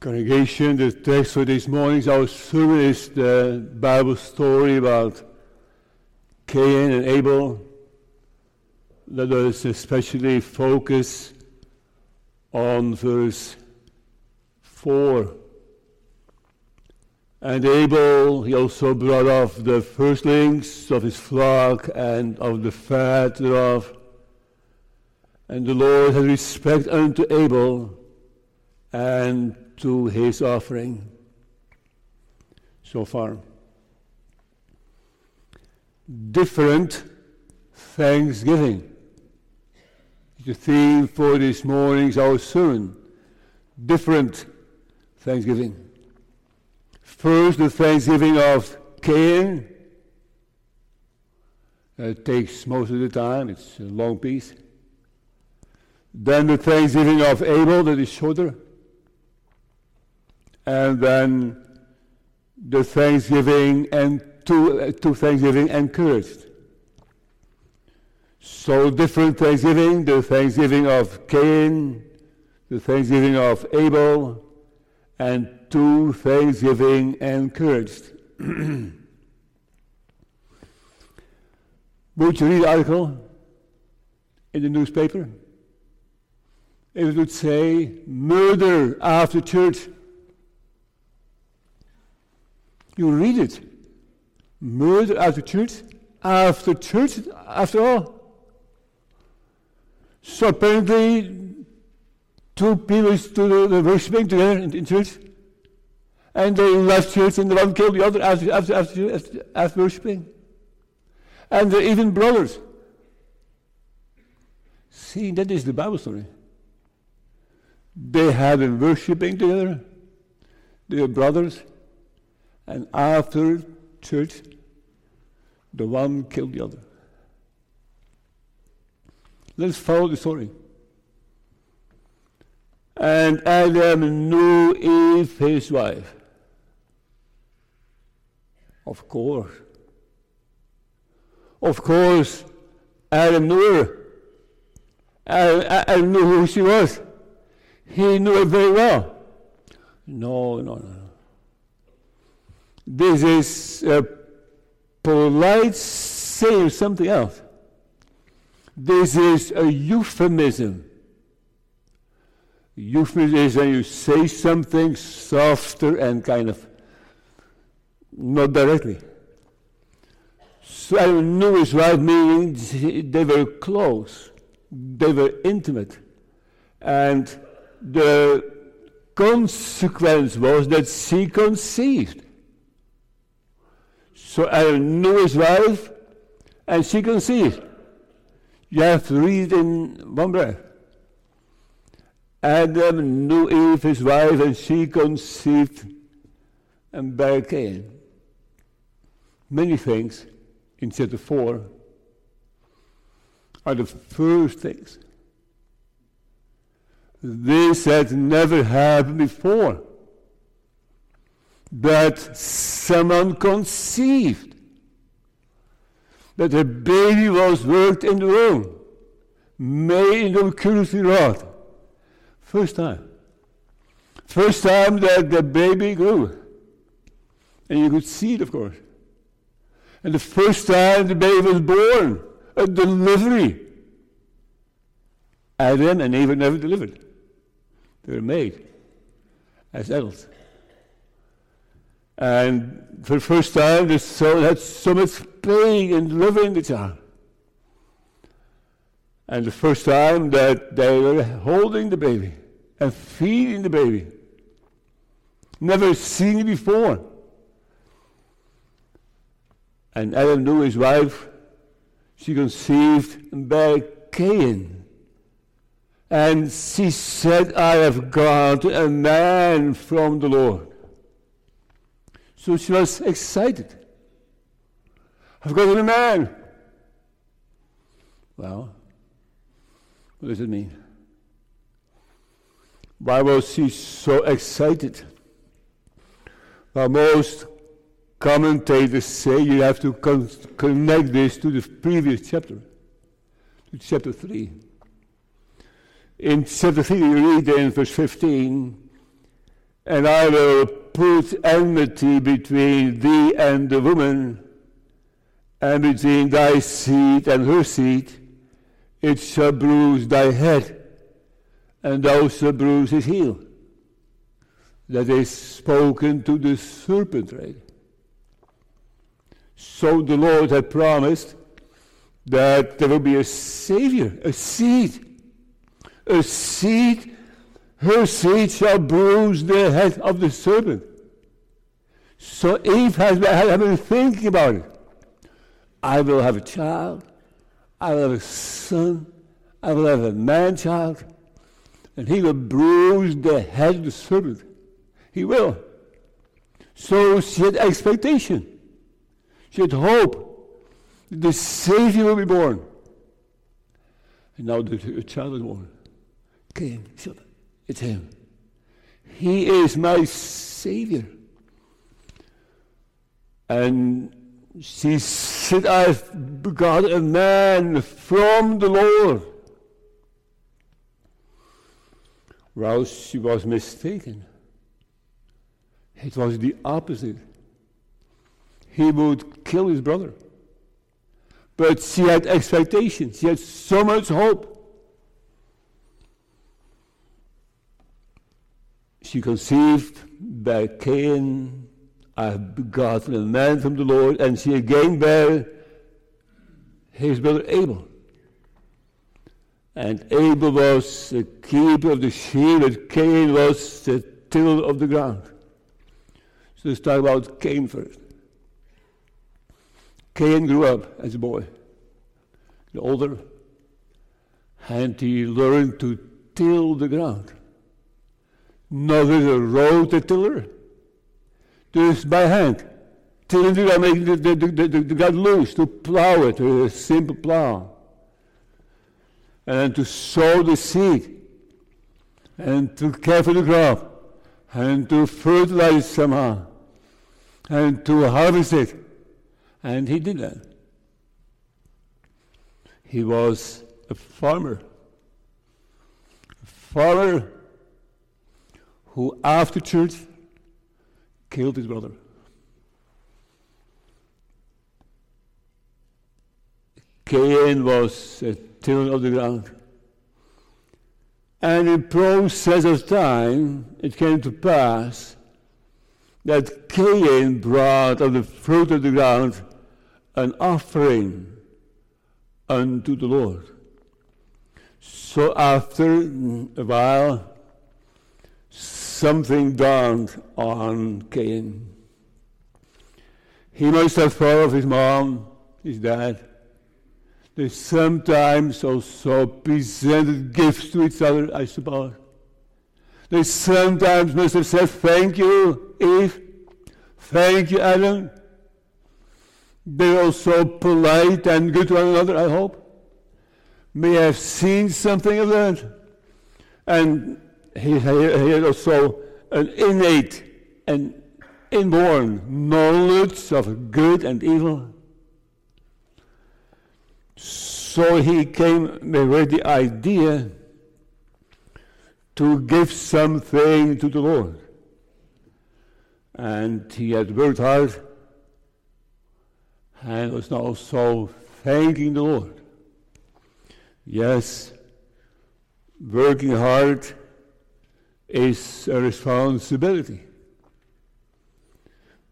Congregation, the text for this morning's our sermon is the Bible story about Cain and Abel. Let us especially focus on verse 4. And Abel, he also brought off the firstlings of his flock and of the fat thereof. And the Lord had respect unto Abel and to his offering so far. Different thanksgiving. The theme for this morning's our sermon. Different thanksgiving. First, the thanksgiving of Cain. Uh, it takes most of the time, it's a long piece. Then the thanksgiving of Abel, that is shorter and then the thanksgiving and two, uh, to thanksgiving encouraged. So different thanksgiving, the thanksgiving of Cain, the thanksgiving of Abel, and to thanksgiving encouraged. Would you read the article in the newspaper? It would say, murder after church. You read it. Murder after church, after church, after all. So apparently, two people stood uh, worshiping together in, in, church, and they left church, and the one killed the other after, after, after, after, after worshiping. And they're even brothers. See, that is the Bible story. They had been worshiping together. They were brothers. And after church, the one killed the other. Let's follow the story. And Adam knew Eve, his wife. Of course. Of course, Adam knew her. Adam, Adam knew who she was. He knew her very well. No, no, no. This is a polite saying something else. This is a euphemism. Euphemism is when you say something softer and kind of not directly. So I knew his wife meaning they were close, they were intimate, and the consequence was that she conceived. So Adam knew his wife, and she conceived. You have to read in one breath. Adam knew Eve, his wife, and she conceived and bare Cain. Many things in chapter 4 are the first things. This had never happened before that someone conceived, that a baby was worked in the womb, made into a curiosity rod. First time. First time that the baby grew. And you could see it, of course. And the first time the baby was born, a delivery. Adam and Eve never delivered. They were made as adults. And for the first time, they so, had so much pain in delivering the child. And the first time that they were holding the baby and feeding the baby. Never seen it before. And Adam knew his wife, she conceived and bare Cain. And she said, I have got a man from the Lord. So she was excited. I've got a man. Well, what does it mean? Why was she so excited? Well, most commentators say you have to con- connect this to the previous chapter, to chapter 3. In chapter 3, you read in verse 15 And I will put enmity between thee and the woman, and between thy seed and her seed. It shall bruise thy head, and thou shalt bruise his heel. That is spoken to the serpent, right? So the Lord had promised that there will be a Savior, a seed. A seed, her seed shall bruise the head of the serpent. So Eve has been, thinking about it. I will have a child. I will have a son. I will have a man child. And he will bruise the head of the serpent. He will. So she had expectation. She had hope. That the Savior will be born. And now the child is born. Cain. It's him. He is my Savior. And she said, I've begot a man from the Lord. Well, she was mistaken. It was the opposite. He would kill his brother. But she had expectations. She had so much hope. She conceived by Cain, I have begotten a man from the Lord, and she again bare his brother Abel. And Abel was the keeper of the sheep, and Cain was the tiller of the ground. So let's talk about Cain first. Cain grew up as a boy, the older, and he learned to till the ground. Not with a rototiller, just by hand. Tilling the ground, making the, the, the, the, the loose, to plow it with a simple plow. And to sow the seed, and to care for the crop, and to fertilize somehow and to harvest it. And he did that. He was a farmer. A farmer who, after church, killed his brother. Cain was a tiller of the ground. And in process of time, it came to pass that Cain brought of the fruit of the ground an offering unto the Lord. So after a while, something dawned on Cain. He must have thought of his mom, his dad. They sometimes also presented gifts to each other, I suppose. They sometimes must have said, Thank you, Eve. Thank you, Adam. They're also polite and good to one another, I hope. May have seen something of that. And he, had also an innate and inborn knowledge of good and evil. So he came with the idea to give something to the Lord. And he had worked hard and was now also thanking the Lord. Yes, working hard is a responsibility.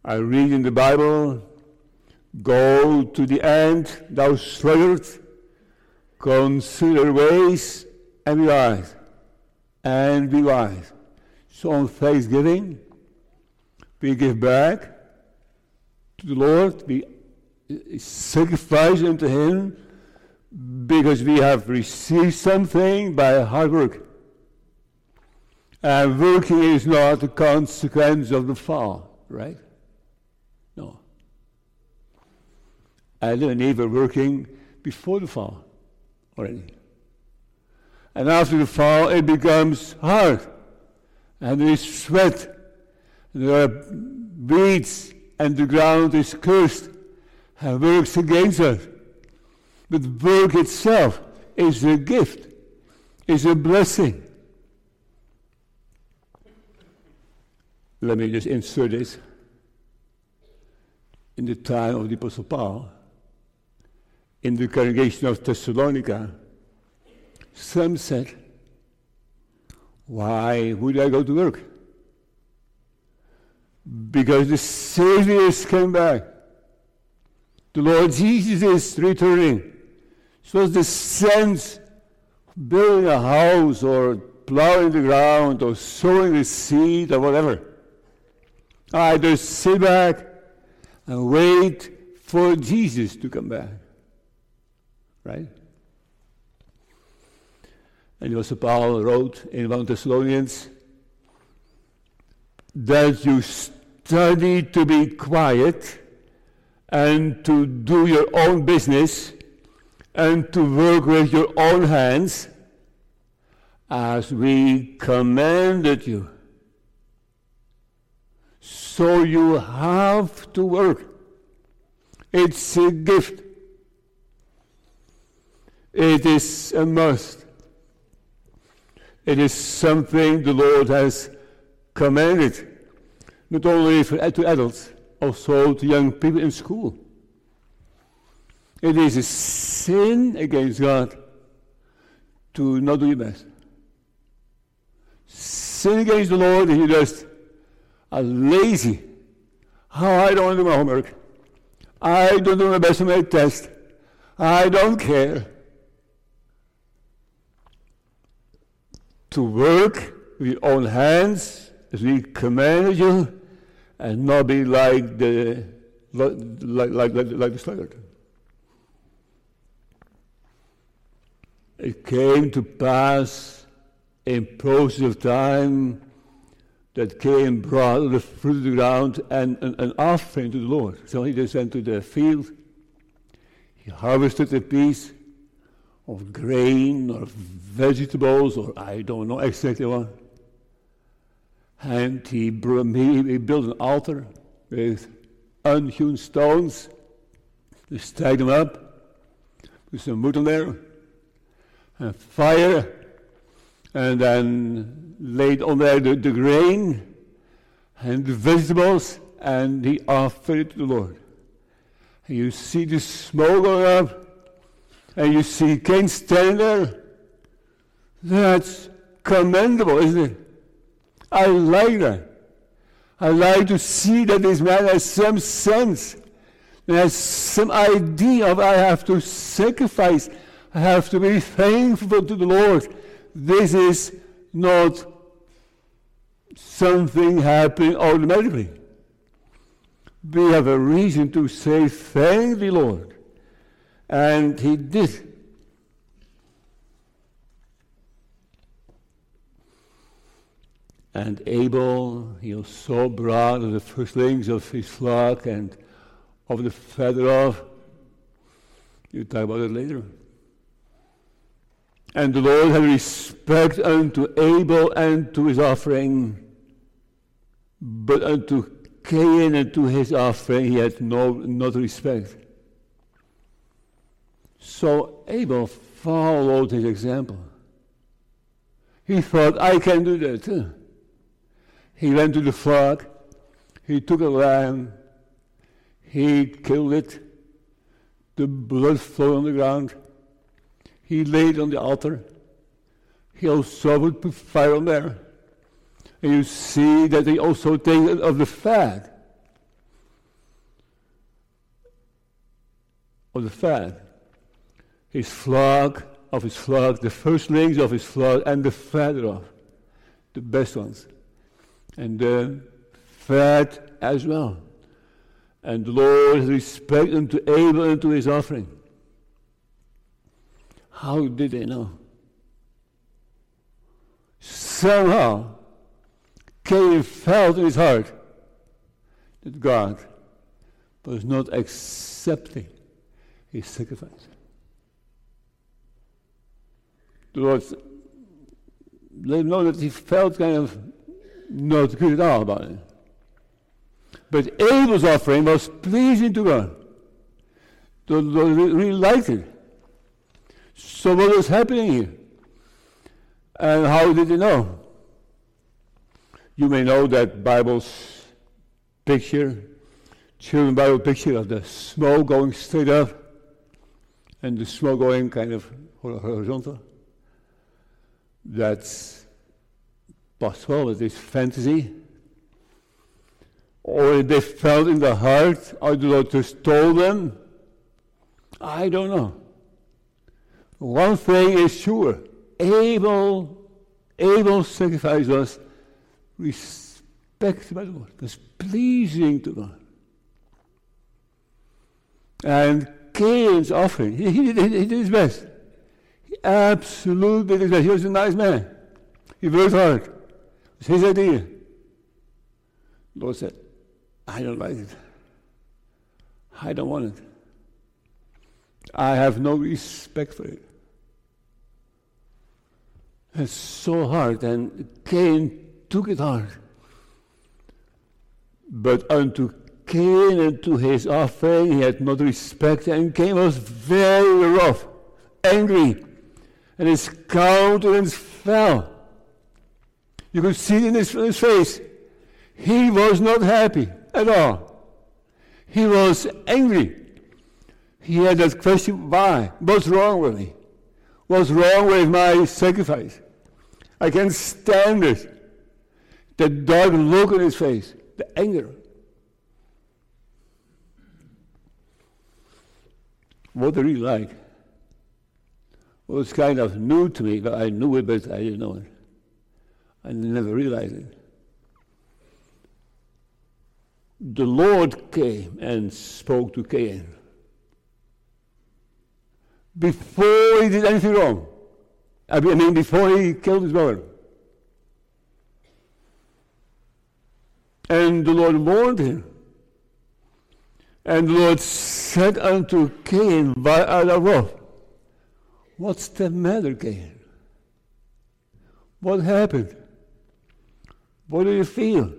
I read in the Bible, go to the end, thou sluggard, consider ways and be wise and be wise. So on Thanksgiving, we give back to the Lord, we sacrifice unto Him because we have received something by hard work. Uh, and working is not a consequence of the fall, right? No. Adam and Eve were working before the fall already. And after the fall, it becomes hard. And there is sweat. And there are weeds, and the ground is cursed and works against us. But work itself is a gift, is a blessing. Let me just insert this. In the time of the Apostle Paul, in the congregation of Thessalonica, some said, Why would I go to work? Because the Savior is coming back. The Lord Jesus is returning. So the sense building a house or plowing the ground or sowing the seed or whatever. I just sit back and wait for Jesus to come back. Right? And also Paul wrote in 1 Thessalonians that you study to be quiet and to do your own business and to work with your own hands as we commanded you. So you have to work. It's a gift. It is a must. It is something the Lord has commanded, not only for, uh, to adults, also to young people in school. It is a sin against God to not do your best. Sin against the Lord if you just are lazy. How oh, I don't do my homework. I don't do my best my test. I don't care. To work with your own hands as we commanded you and not be like the like like like, like the sluggard. It came to pass in process of time that Cain brought the fruit of the ground and an offering to the Lord. So he just went to the field. He harvested a piece of grain or vegetables or I don't know exactly what. And he, he built an altar with unhewn stones. He stacked them up, put some wood on there and fire, and then laid on there the, the grain and the vegetables, and he offered it to the Lord. And you see the smoke going up, and you see Cain standing there. That's commendable, isn't it? I like that. I like to see that this man has some sense, has some idea of I have to sacrifice I have to be thankful to the Lord. This is not something happening automatically. We have a reason to say, Thank the Lord. And he did. And Abel, he also of the firstlings of his flock and of the feather of. You talk about it later. And the Lord had respect unto Abel and to his offering, but unto Cain and to his offering he had no not respect. So Abel followed his example. He thought, I can do that. He went to the flock, he took a lamb, he killed it, the blood flowed on the ground he laid on the altar. He also would put fire on there. And you see that he also take of the fat. Of the fat. His flock, of his flock, the firstlings of his flock, and the fat of the best ones. And the fat as well. And the Lord respect unto Abel and to his offering. How did they know? Somehow, Cain felt in his heart that God was not accepting his sacrifice. The Lord let him know that he felt kind of not good at all about it. But Abel's offering was pleasing to God. The Lord really liked it. So what was happening here? And how did he know? You may know that Bible's picture, children Bible picture of the smoke going straight up and the smoke going kind of horizontal. That's possible, it is fantasy. Or they felt in the heart, or the Lord just told them. I don't know. One thing is sure Abel, Abel sacrifice was respected by Lord, was pleasing to God. And Cain's offering, he, he, did, he did his best. He absolutely did his best. He was a nice man. He worked hard. It was his idea. The Lord said, I don't like it. I don't want it. I have no respect for it. It's so hard, and Cain took it hard. But unto Cain and to his offering he had not respect, and Cain was very rough, angry, and his countenance fell. You could see in his, his face. He was not happy at all. He was angry. He had that question, why? What's wrong with me? What's wrong with my sacrifice? I can't stand it. The dark look on his face, the anger. What did he like? Well, it's kind of new to me, but I knew it, but I didn't know it. I never realized it. The Lord came and spoke to Cain before he did anything wrong. I mean, before he killed his brother. And the Lord warned him. And the Lord said unto Cain "Why, by wrath, What's the matter, Cain? What happened? What do you feel?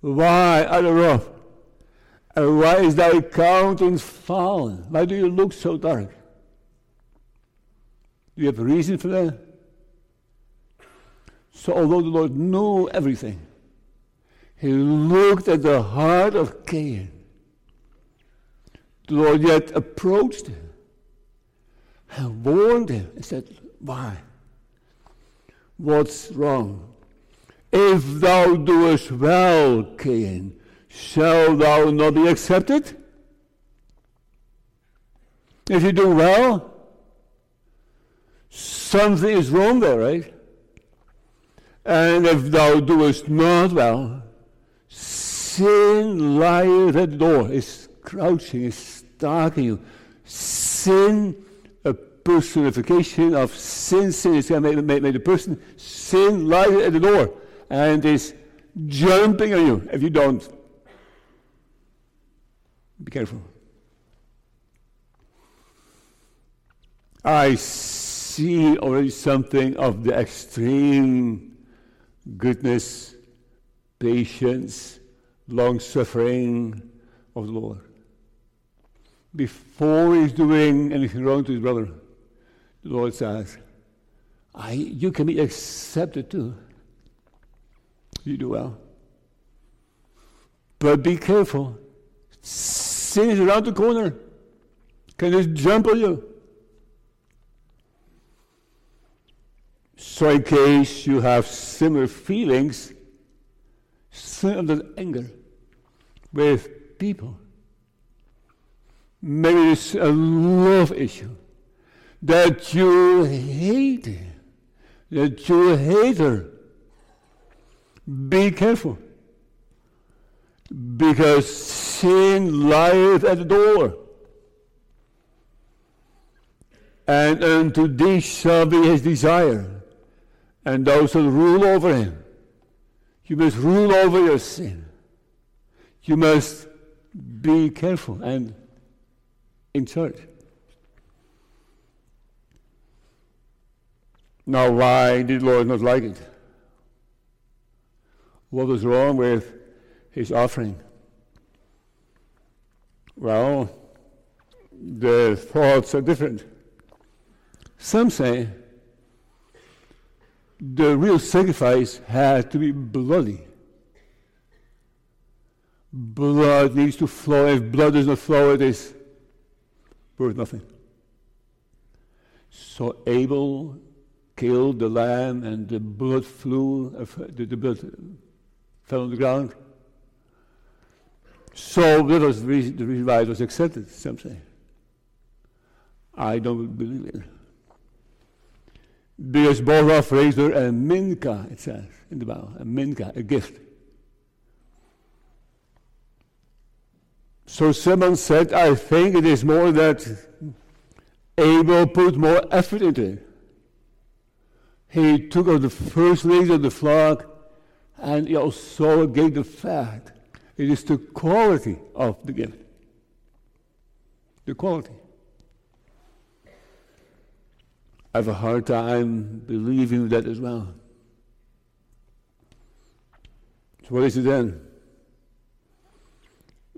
Why out of wrath? And why is thy countenance fallen? Why do you look so dark? Do you have a reason for that? So, although the Lord knew everything, He looked at the heart of Cain. The Lord yet approached him and warned him and said, Why? What's wrong? If thou doest well, Cain, shall thou not be accepted? If you do well, something is wrong there, right? And if thou doest not well, sin lieth at the door, is crouching, is stalking you. Sin, a personification of sin, sin is made, made, a person, sin lieth at the door and is jumping on you if you don't. Be careful. I see already something of the extreme goodness, patience, long suffering of the Lord. Before he's doing anything wrong to his brother, the Lord says, I, You can be accepted too. You do well. But be careful. Sin is around the corner. Can just jump on you. So, in case you have similar feelings, similar anger with people, maybe it's a love issue that you hate, that you hate her. Be careful. Because sin lieth at the door. And unto these shall be his desire and those who rule over him. You must rule over your sin. You must be careful and in charge. Now, why did Lord not like it? What was wrong with his offering? Well, the thoughts are different. Some say the real sacrifice had to be bloody. Blood needs to flow. If blood does not flow, it is worth nothing. So Abel killed the lamb, and the blood flew, the, the blood fell on the ground. So that was the reason, the reason why it was accepted, some say. I don't believe it. Because both are Fraser and Minka, it says in the Bible, a Minka, a gift. So someone said, I think it is more that Abel put more effort into it. He took out the first legs of the flock and he also gave the fat. It is the quality of the gift. The quality. I have a hard time believing that as well. So, what is it then?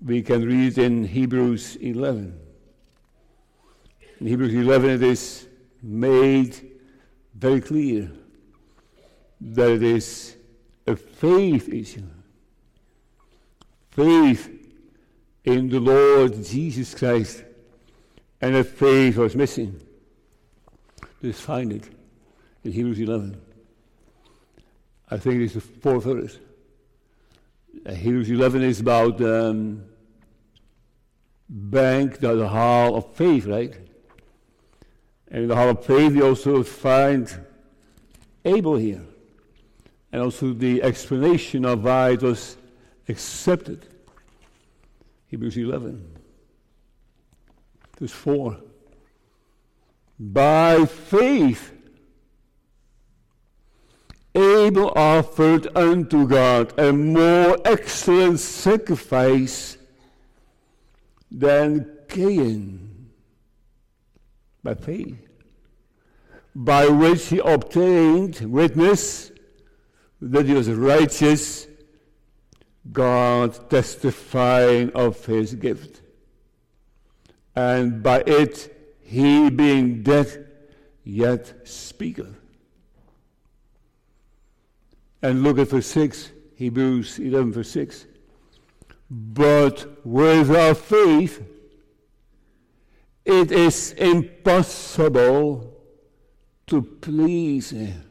We can read in Hebrews 11. In Hebrews 11, it is made very clear that it is a faith issue. Faith in the Lord Jesus Christ. And a faith was missing. Just find it in Hebrews 11. I think it's the fourth verse. Uh, Hebrews 11 is about um, bank, the, the hall of faith, right? And in the hall of faith, we also find Abel here. And also the explanation of why it was accepted. Hebrews 11. Verse 4. By faith, Abel offered unto God a more excellent sacrifice than Cain. By faith. By which he obtained witness that he was righteous, God testifying of his gift. And by it he being dead yet speaketh. And look at verse 6, Hebrews 11, verse 6. But without faith, it is impossible to please him.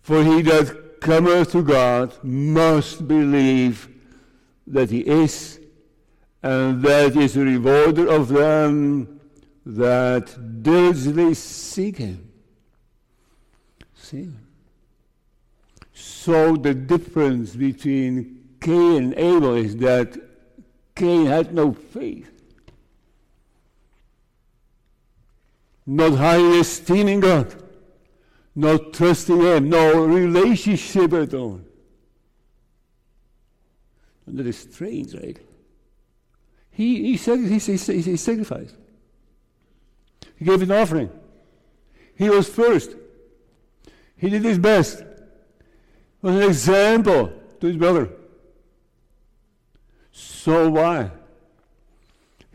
For he that cometh to God must believe that he is and that is a rewarder of them that diligently seek him. See? So the difference between Cain and Abel is that Cain had no faith. Not highly esteeming God, not trusting Him, no relationship at all. And that is strange, right? He, he, he, he, he sacrificed. He gave an offering. He was first. He did his best. Was an example to his brother. So why?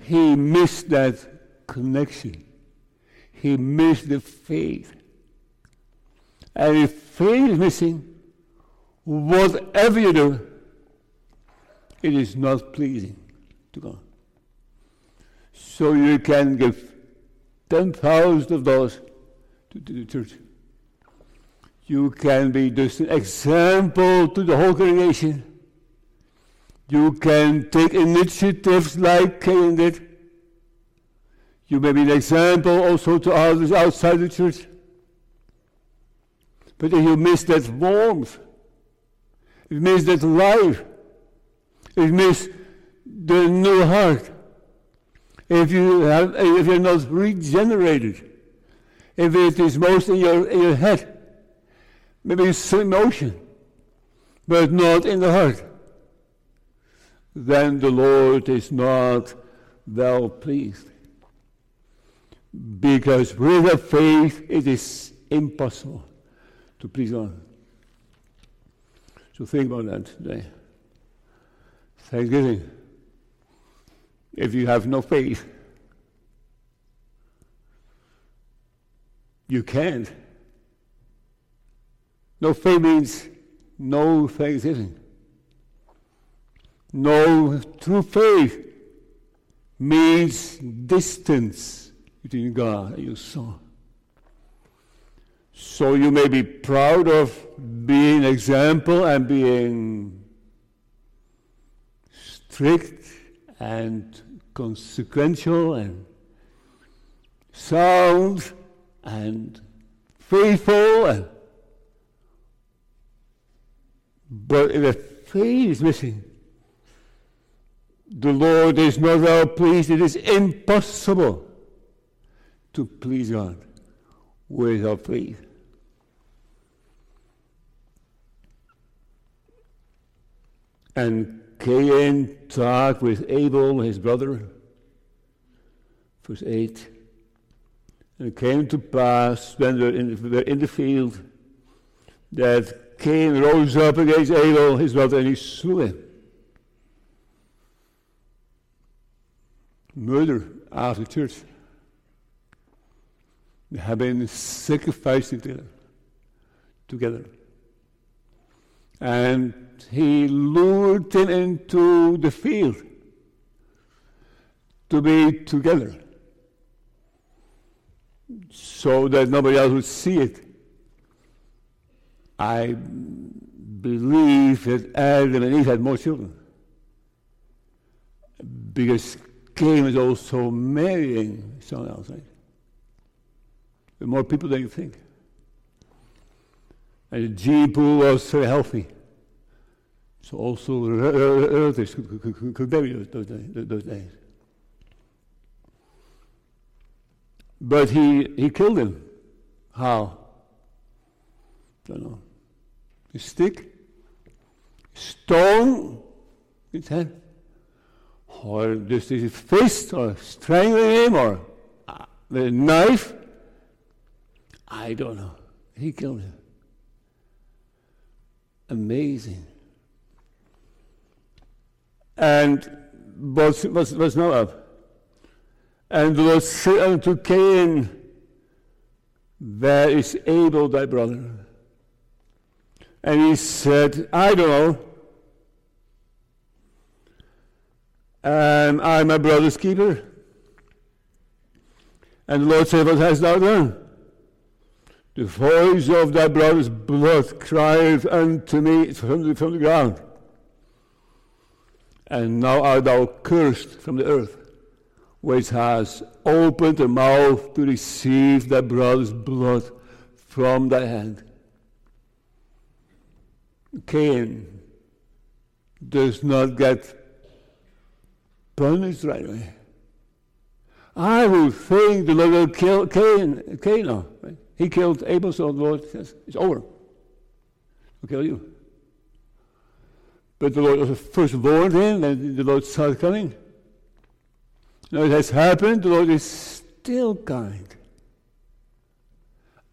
He missed that connection. He missed the faith. And if faith is missing, whatever you do, it is not pleasing to God. So you can give ten thousand of to, to the church. You can be just an example to the whole congregation. You can take initiatives like Cain did. You may be an example also to others outside the church. But if you miss that warmth, if you miss that life, if you miss the new heart, if you have, if you're not regenerated, if it is most in your, in your head, maybe it's emotion, but not in the heart, then the Lord is not well pleased. Because without faith, it is impossible to please God. So think about that today. Thanksgiving if you have no faith. You can't. No faith means no thanksgiving. No true faith means distance between God and your son. So you may be proud of being example and being strict and consequential and sound and faithful and but if the faith is missing, the Lord is not well pleased. It is impossible to please God without faith. And Cain talked with Abel, his brother. Verse 8. And it came to pass when they were in the, field that Cain rose up against Abel, his brother, and he slew him. Murder after church. They have been sacrificing together. together. And he lured him into the field to be together so that nobody else would see it. I believe that Adam and Eve had more children because Cain was also marrying someone else, right? There more people than you think. And the gene pool was very healthy. So also relatives could, could those, those days. But he, he killed him. How? Don't know. A stick, stone, his head, or just his fist, or strangling him, or uh, with knife. I don't know. He killed him. Amazing. And was, was, was Moab. And the Lord said unto Cain, Where is Abel thy brother? And he said, I don't know. Am I'm my brother's keeper? And the Lord said, What hast thou done? The voice of thy brother's blood crieth unto me from the, from the ground. And now art thou cursed from the earth, which has opened her mouth to receive thy brother's blood from thy hand. Cain does not get punished right away. I would think the Lord will kill Cain. Cain? He killed Abel, so the Lord says, it's over. I'll kill you. But the Lord was first warned him, and the Lord started coming. Now it has happened, the Lord is still kind.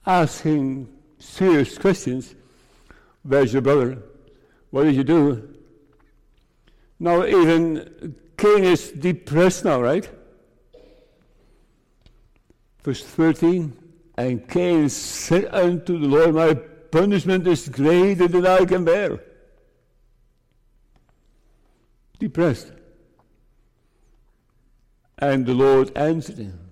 Asking serious questions Where's your brother? What did you do? Now, even Cain is depressed now, right? Verse 13 And Cain said unto the Lord, My punishment is greater than I can bear. Depressed. And the Lord answered him.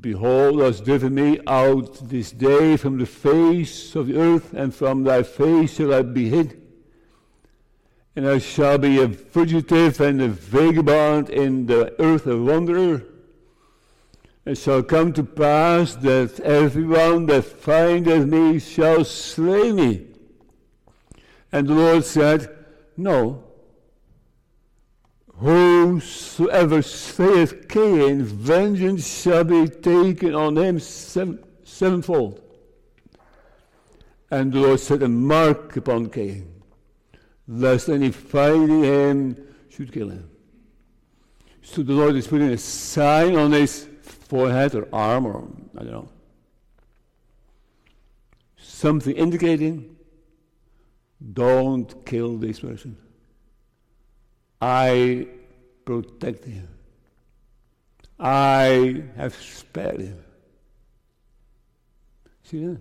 Behold, thou hast driven me out this day from the face of the earth, and from thy face shall I be hid. And I shall be a fugitive and a vagabond in the earth, a wanderer. It shall come to pass that everyone that findeth me shall slay me. And the Lord said, No, Whosoever slayeth Cain, vengeance shall be taken on him seven, sevenfold. And the Lord set a mark upon Cain, lest any finding him should kill him. So the Lord is putting a sign on his forehead or arm or I don't know. Something indicating don't kill this person. I protect him. I have spared him. See that?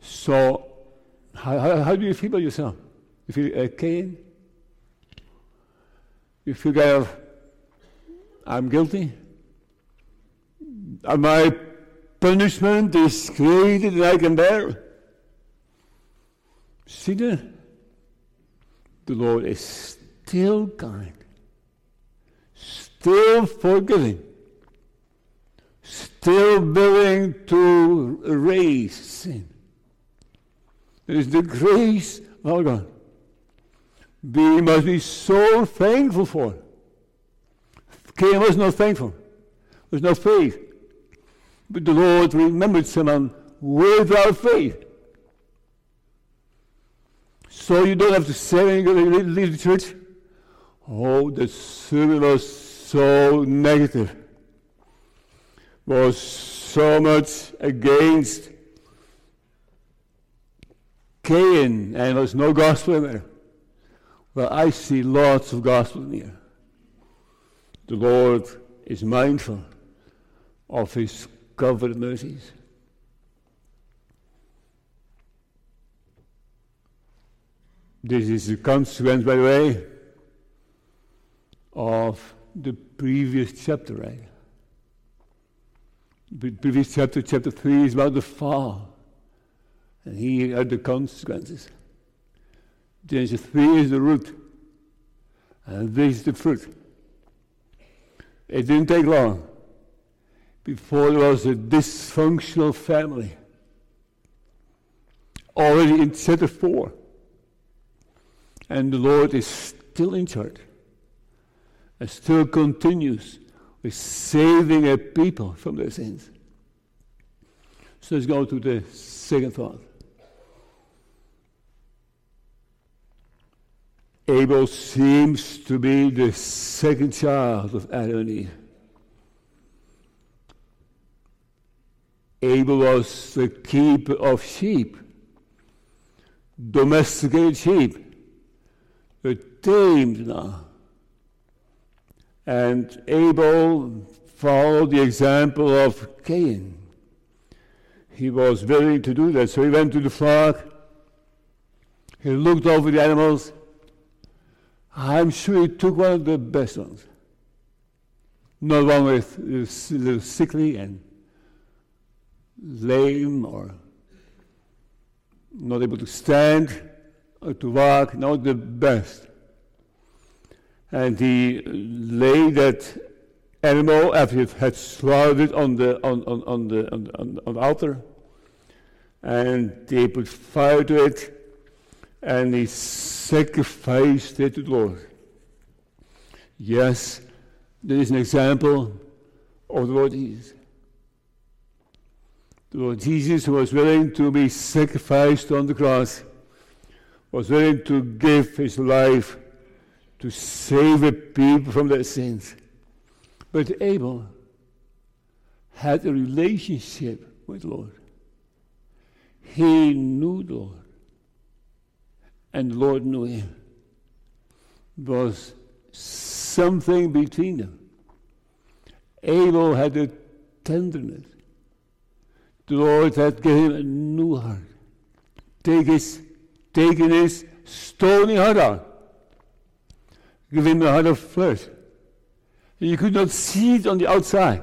So, how, how, how do you feel about yourself? You feel uh, Cain? You feel kind of, I'm guilty? My punishment is greater than I can bear? Sinner, the Lord is still kind, still forgiving, still willing to erase sin. It is the grace of God. We must be so thankful for. it. Cain was not thankful. There was no faith. But the Lord remembered someone without faith. So you don't have to say you leave the church, oh, the sermon was so negative, was so much against Cain, and there's no gospel in there. Well, I see lots of gospel in here. The Lord is mindful of his covered mercies. This is a consequence, by the way, of the previous chapter, right? The previous chapter, chapter 3, is about the fall. And here are the consequences. Genesis 3 is the root, and this is the fruit. It didn't take long before there was a dysfunctional family. Already in chapter 4. And the Lord is still in charge and still continues with saving a people from their sins. So let's go to the second thought. Abel seems to be the second child of Adam and Eve. Abel was the keeper of sheep, domesticated sheep, now. And Abel followed the example of Cain. He was willing to do that, so he went to the flock. He looked over the animals. I'm sure he took one of the best ones. Not one with a little sickly and lame or not able to stand or to walk, not the best. And he laid that animal after he had slaughtered it on the, on, on, on, the, on, on, on the altar. And they put fire to it and he sacrificed it to the Lord. Yes, there is an example of the Lord Jesus. The Lord Jesus was willing to be sacrificed on the cross, was willing to give his life to save the people from their sins. But Abel had a relationship with the Lord. He knew the Lord and the Lord knew him. There was something between them. Abel had a tenderness. The Lord had given him a new heart. Take his, taking his stony heart out. Him a heart of flesh. You could not see it on the outside.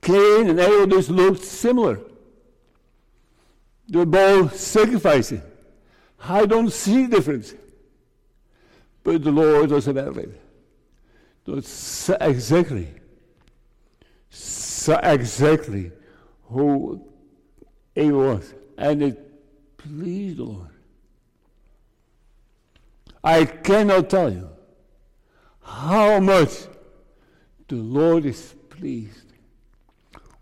Cain and Abel just looked similar. They were both sacrificing. I don't see difference. But the Lord was aware it. That's exactly, exactly who he was. And it pleased the Lord. I cannot tell you how much the Lord is pleased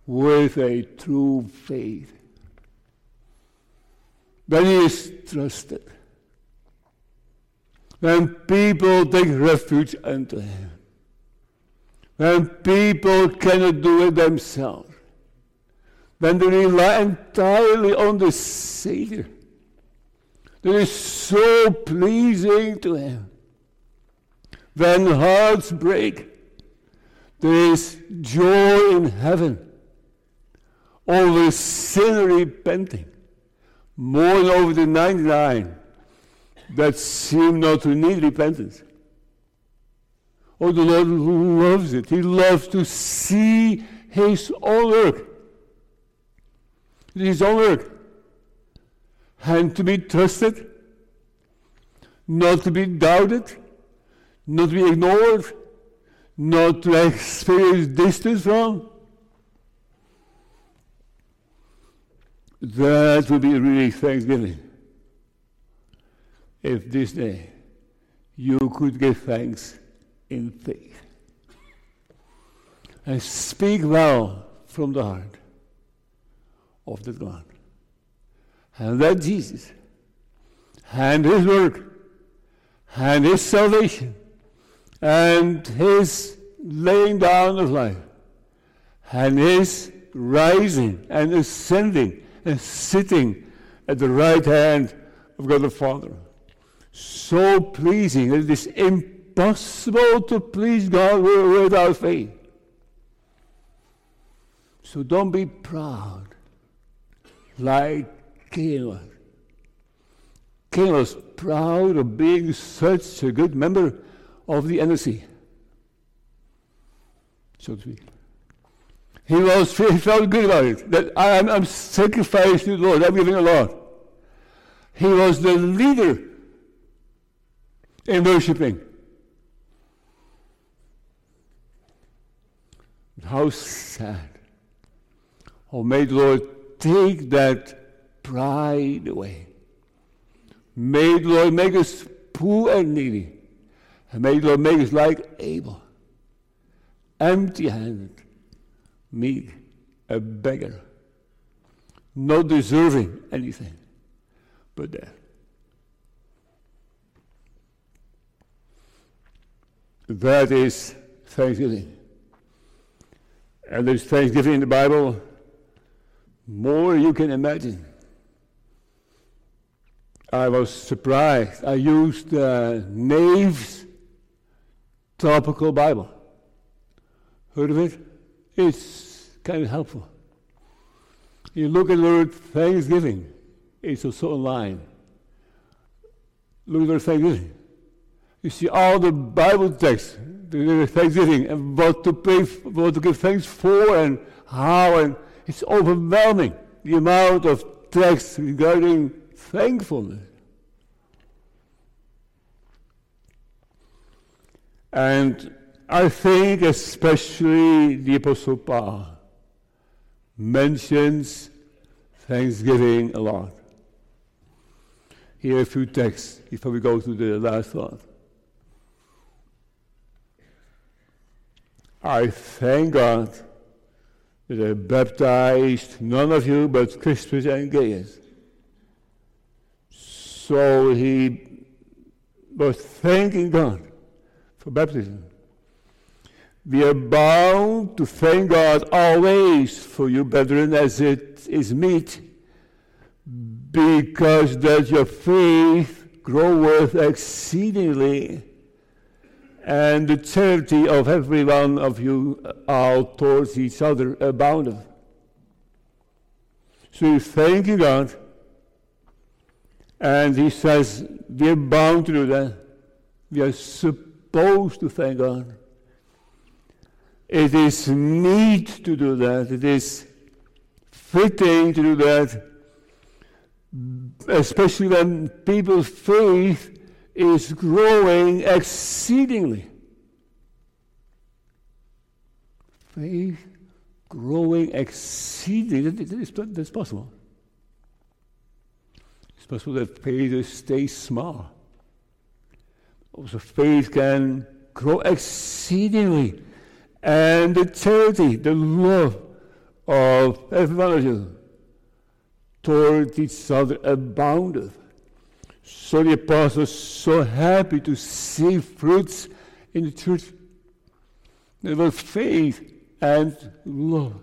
with a true faith when he is trusted. When people take refuge unto him. When people cannot do it themselves. When they rely entirely on the Savior. That is so pleasing to him. When hearts break, there is joy in heaven over sin repenting Mourn over the 99 that seem not to need repentance. Oh, the Lord loves it. He loves to see His own work. His own work. And to be trusted, not to be doubted, not be ignored, not to experience distance from. That would be really thanksgiving. If this day you could give thanks in faith and speak well from the heart of the God. And that Jesus and his work and his salvation and his laying down of life and his rising and ascending and sitting at the right hand of God the Father. So pleasing that it is impossible to please God without faith. So don't be proud like Cain was. Cain was proud of being such a good member of the NSC, so to speak. He was he felt good about it. That I am I'm sacrificing to the Lord. I'm giving a lot. He was the leader in worshiping. How sad. Oh, may the Lord take that pride away. May the Lord make us poor and needy. And may the Lord make us like Abel, empty handed, meek, a beggar, not deserving anything but death. That is thanksgiving. And there's thanksgiving in the Bible more you can imagine. I was surprised. I used uh, Nave's Topical Bible. Heard of it? It's kind of helpful. You look at the word Thanksgiving, it's also online. Look at the word Thanksgiving. You see all the Bible texts, the Thanksgiving, and what to pray, what to give thanks for, and how, and it's overwhelming the amount of texts regarding thankfulness. And I think especially the Apostle Paul mentions thanksgiving a lot. Here are a few texts before we go to the last one. I thank God that I baptized none of you but Crispus and Gaius. So he was thanking God for baptism. We are bound to thank God always for you, brethren, as it is meet, because that your faith groweth exceedingly, and the charity of every one of you all towards each other aboundeth. So we thank you, God. And he says, we are bound to do that. We are supposed to thank God. It is meet to do that. It is fitting to do that, especially when people's faith is growing exceedingly. Faith growing exceedingly. That's possible. It's possible that faith stays small. Also, faith can grow exceedingly. And the charity, the love of of you toward each other aboundeth. So the apostles so happy to see fruits in the church. There was faith and love.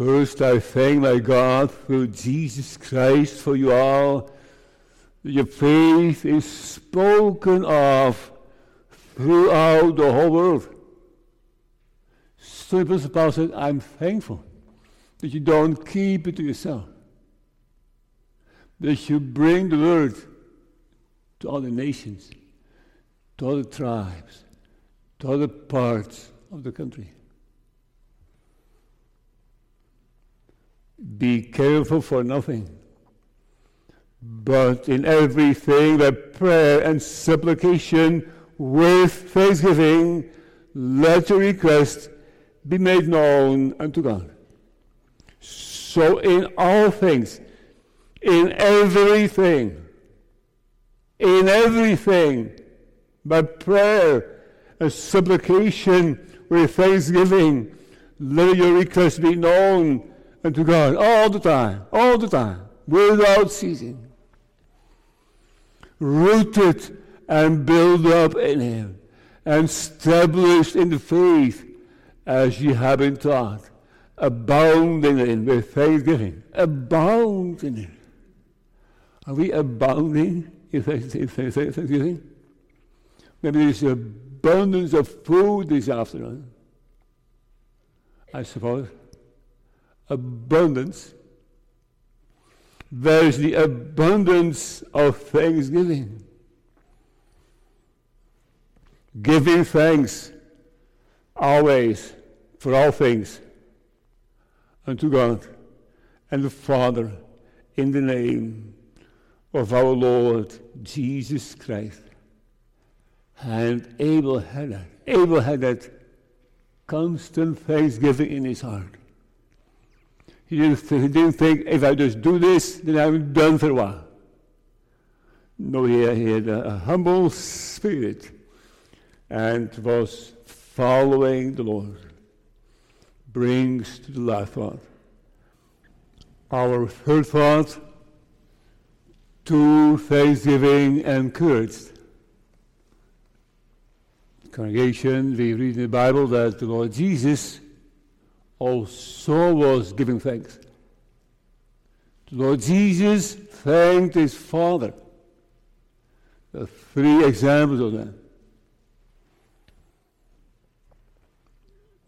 First, I thank my God through Jesus Christ for you all. Your faith is spoken of throughout the whole world. So Apostle Paul said, I'm thankful that you don't keep it to yourself, that you bring the word to other nations, to other tribes, to other parts of the country. Be careful for nothing, but in everything by prayer and supplication with thanksgiving, let your request be made known unto God. So in all things, in everything, in everything, by prayer and supplication with thanksgiving, let your request be known unto God all the time, all the time, without ceasing. Rooted and built up in Him, and established in the faith as ye have been taught, abounding in with thanksgiving, abounding in. Are we abounding in thanksgiving? Maybe there's abundance of food this afternoon. I suppose abundance, there is the abundance of thanksgiving. Giving thanks always for all things unto God and the Father in the name of our Lord Jesus Christ. And Abel had that. Abel had that constant thanksgiving in his heart. He didn't, he didn't think, if I just do this, then I'm done for a while. No, he, he had a, a humble spirit and was following the Lord. Brings to the last thought. Our third thought to thanksgiving and courage. Congregation, we read in the Bible that the Lord Jesus also was giving thanks. The Lord Jesus thanked his Father. There are three examples of that.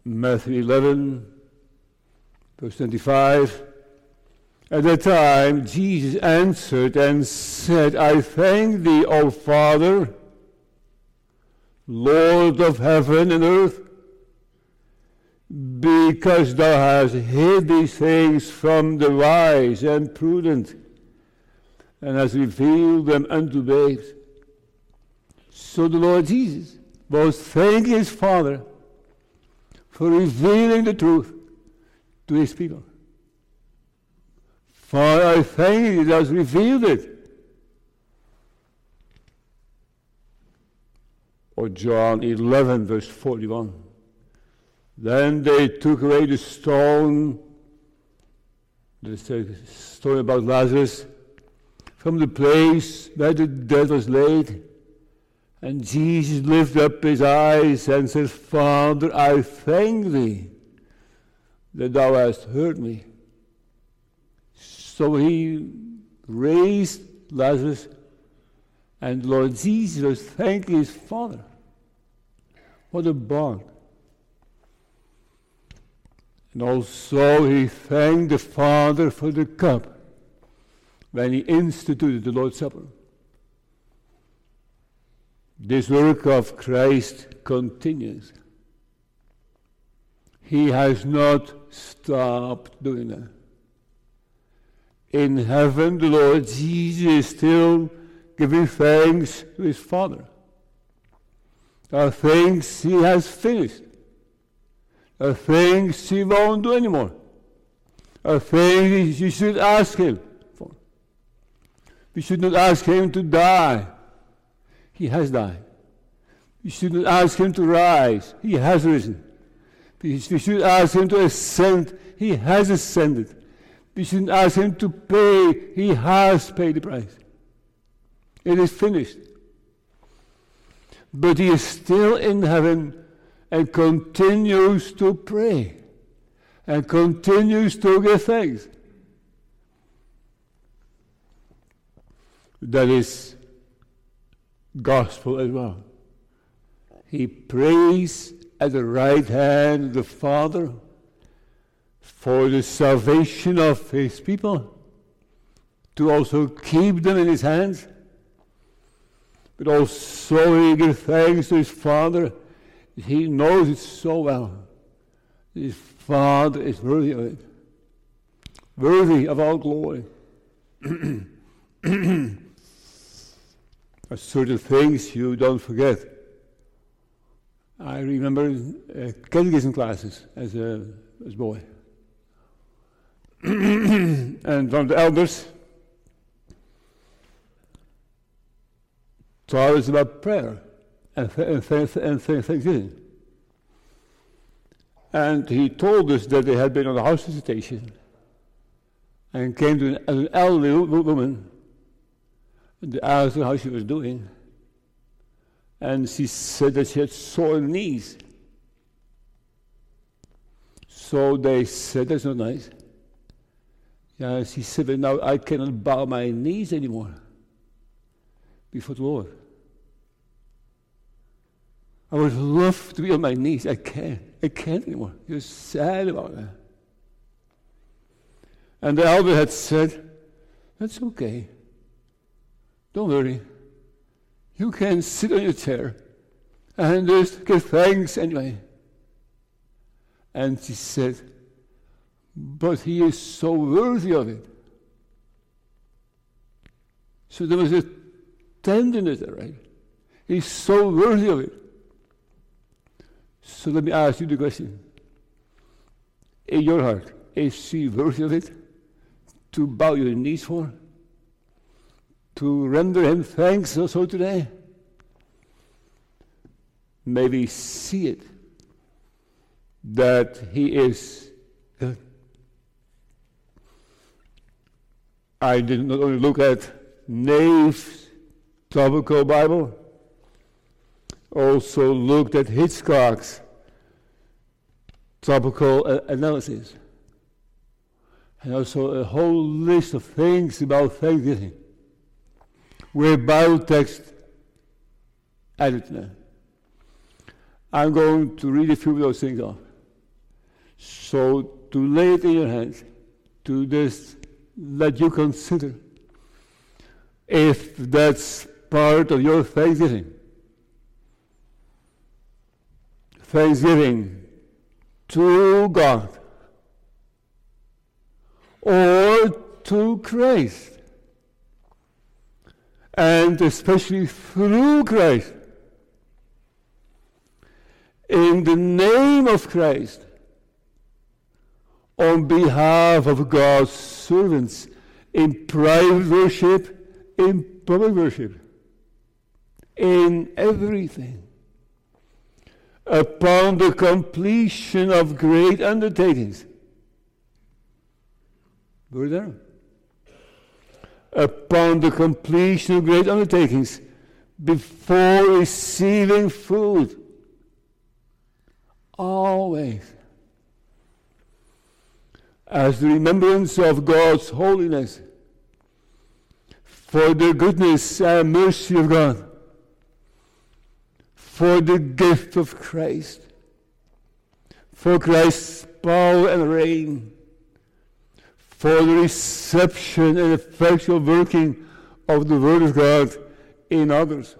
Matthew 11, verse 25. At that time, Jesus answered and said, I thank thee, O Father, Lord of heaven and earth because thou hast hid these things from the wise and prudent, and hast revealed them unto babes. So the Lord Jesus was thanking his Father for revealing the truth to his people. Father, I thank you that has revealed it. Or John 11, verse 41. Then they took away the stone, a story about Lazarus, from the place where the dead was laid. And Jesus lifted up his eyes and said, Father, I thank thee that thou hast heard me. So he raised Lazarus, and Lord Jesus thanking his Father. What a bond. And also he thanked the Father for the cup when he instituted the Lord's Supper. This work of Christ continues. He has not stopped doing that. In heaven, the Lord Jesus is still giving thanks to his Father. Our things he has finished a things she won't do anymore, a thing you should ask him for. We should not ask him to die. He has died. We should not ask him to rise. He has risen. We should ask him to ascend. He has ascended. We shouldn't ask him to pay. He has paid the price. It is finished. But he is still in heaven and continues to pray and continues to give thanks. That is gospel as well. He prays at the right hand of the Father for the salvation of his people, to also keep them in his hands, but also he gives thanks to his Father. He knows it so well. His Father is worthy of it, worthy of all glory. Are certain things you don't forget. I remember uh, catechism classes as a, as a boy. and from the elders taught us about prayer and, th- and, th- and th- thanksgiving. And he told us that they had been on a house visitation and came to an, an elderly woman and asked her how she was doing. And she said that she had sore knees. So they said, That's not nice. Yeah, she said, now I cannot bow my knees anymore before the Lord. I would love to be on my knees. I can't. I can't anymore. You're sad about that. And the elder had said, That's okay. Don't worry. You can sit on your chair and just give thanks anyway. And she said, But he is so worthy of it. So there was a tenderness there, right? He's so worthy of it. So let me ask you the question. In your heart, is she worthy of it? To bow your knees for? To render him thanks also today? Maybe see it that he is good. I did not only look at Nave's topical Bible, also looked at Hitchcock's topical uh, analysis, and also a whole list of things about Thanksgiving, where Bible text added them. I'm going to read a few of those things off. So to lay it in your hands, to this let you consider if that's part of your thanksgiving. Thanksgiving to God or to Christ. And especially through Christ. In the name of Christ. On behalf of God's servants in private worship, in public worship, in everything upon the completion of great undertakings. Were there? Upon the completion of great undertakings, before receiving food. Always. As the remembrance of God's holiness, for the goodness and mercy of God for the gift of Christ, for Christ's power and reign, for the reception and effectual working of the Word of God in others,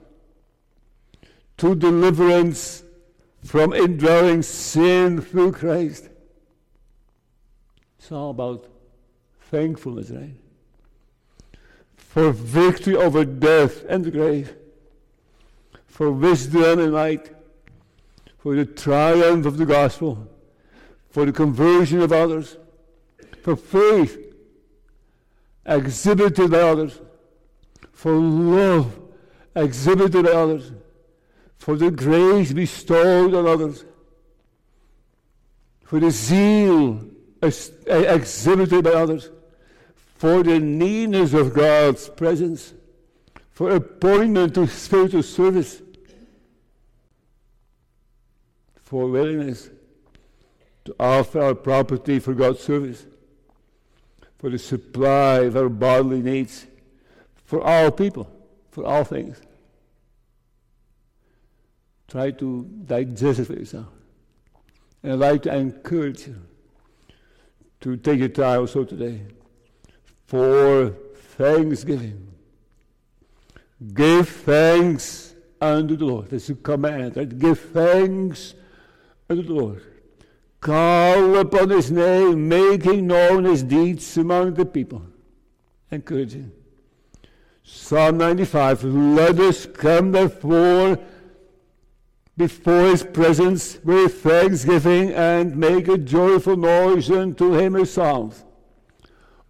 to deliverance from indwelling sin through Christ. It's all about thankfulness, right? For victory over death and the grave for wisdom and light, for the triumph of the gospel, for the conversion of others, for faith exhibited by others, for love exhibited by others, for the grace bestowed on others, for the zeal exhibited by others, for the nearness of God's presence for appointment to spiritual service, for willingness to offer our property for God's service, for the supply of our bodily needs, for all people, for all things. Try to digest it for yourself. And I'd like to encourage you to take your time also today for thanksgiving. Give thanks unto the Lord. That's a command. Right? Give thanks unto the Lord. Call upon his name, making known his deeds among the people. Encouraging. Psalm 95 Let us come therefore before his presence with thanksgiving and make a joyful noise unto him a psalms.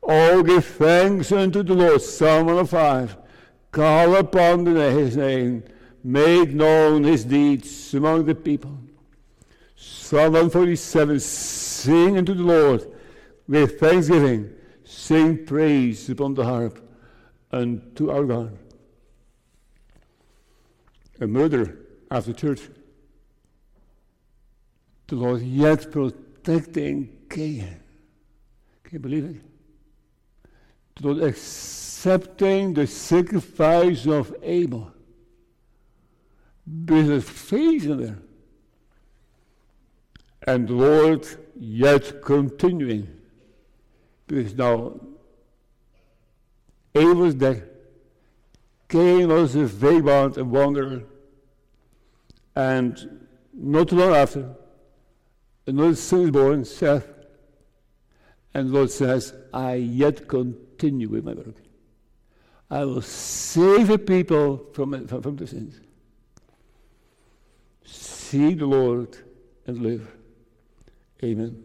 Oh, give thanks unto the Lord. Psalm 105. Call upon his name, make known his deeds among the people. Psalm 147. Sing unto the Lord with thanksgiving. Sing praise upon the harp unto our God. A murder after church. The Lord yet protecting Cain. Can you believe it? Lord accepting the sacrifice of Abel. There's a phase in there. And the Lord yet continuing. Because now Abel was dead. Cain was a vagabond and wanderer. And not long after, another son is born, Seth. And the Lord says, I yet continue with my work. I will save the people from, from, from the sins. See the Lord and live. Amen.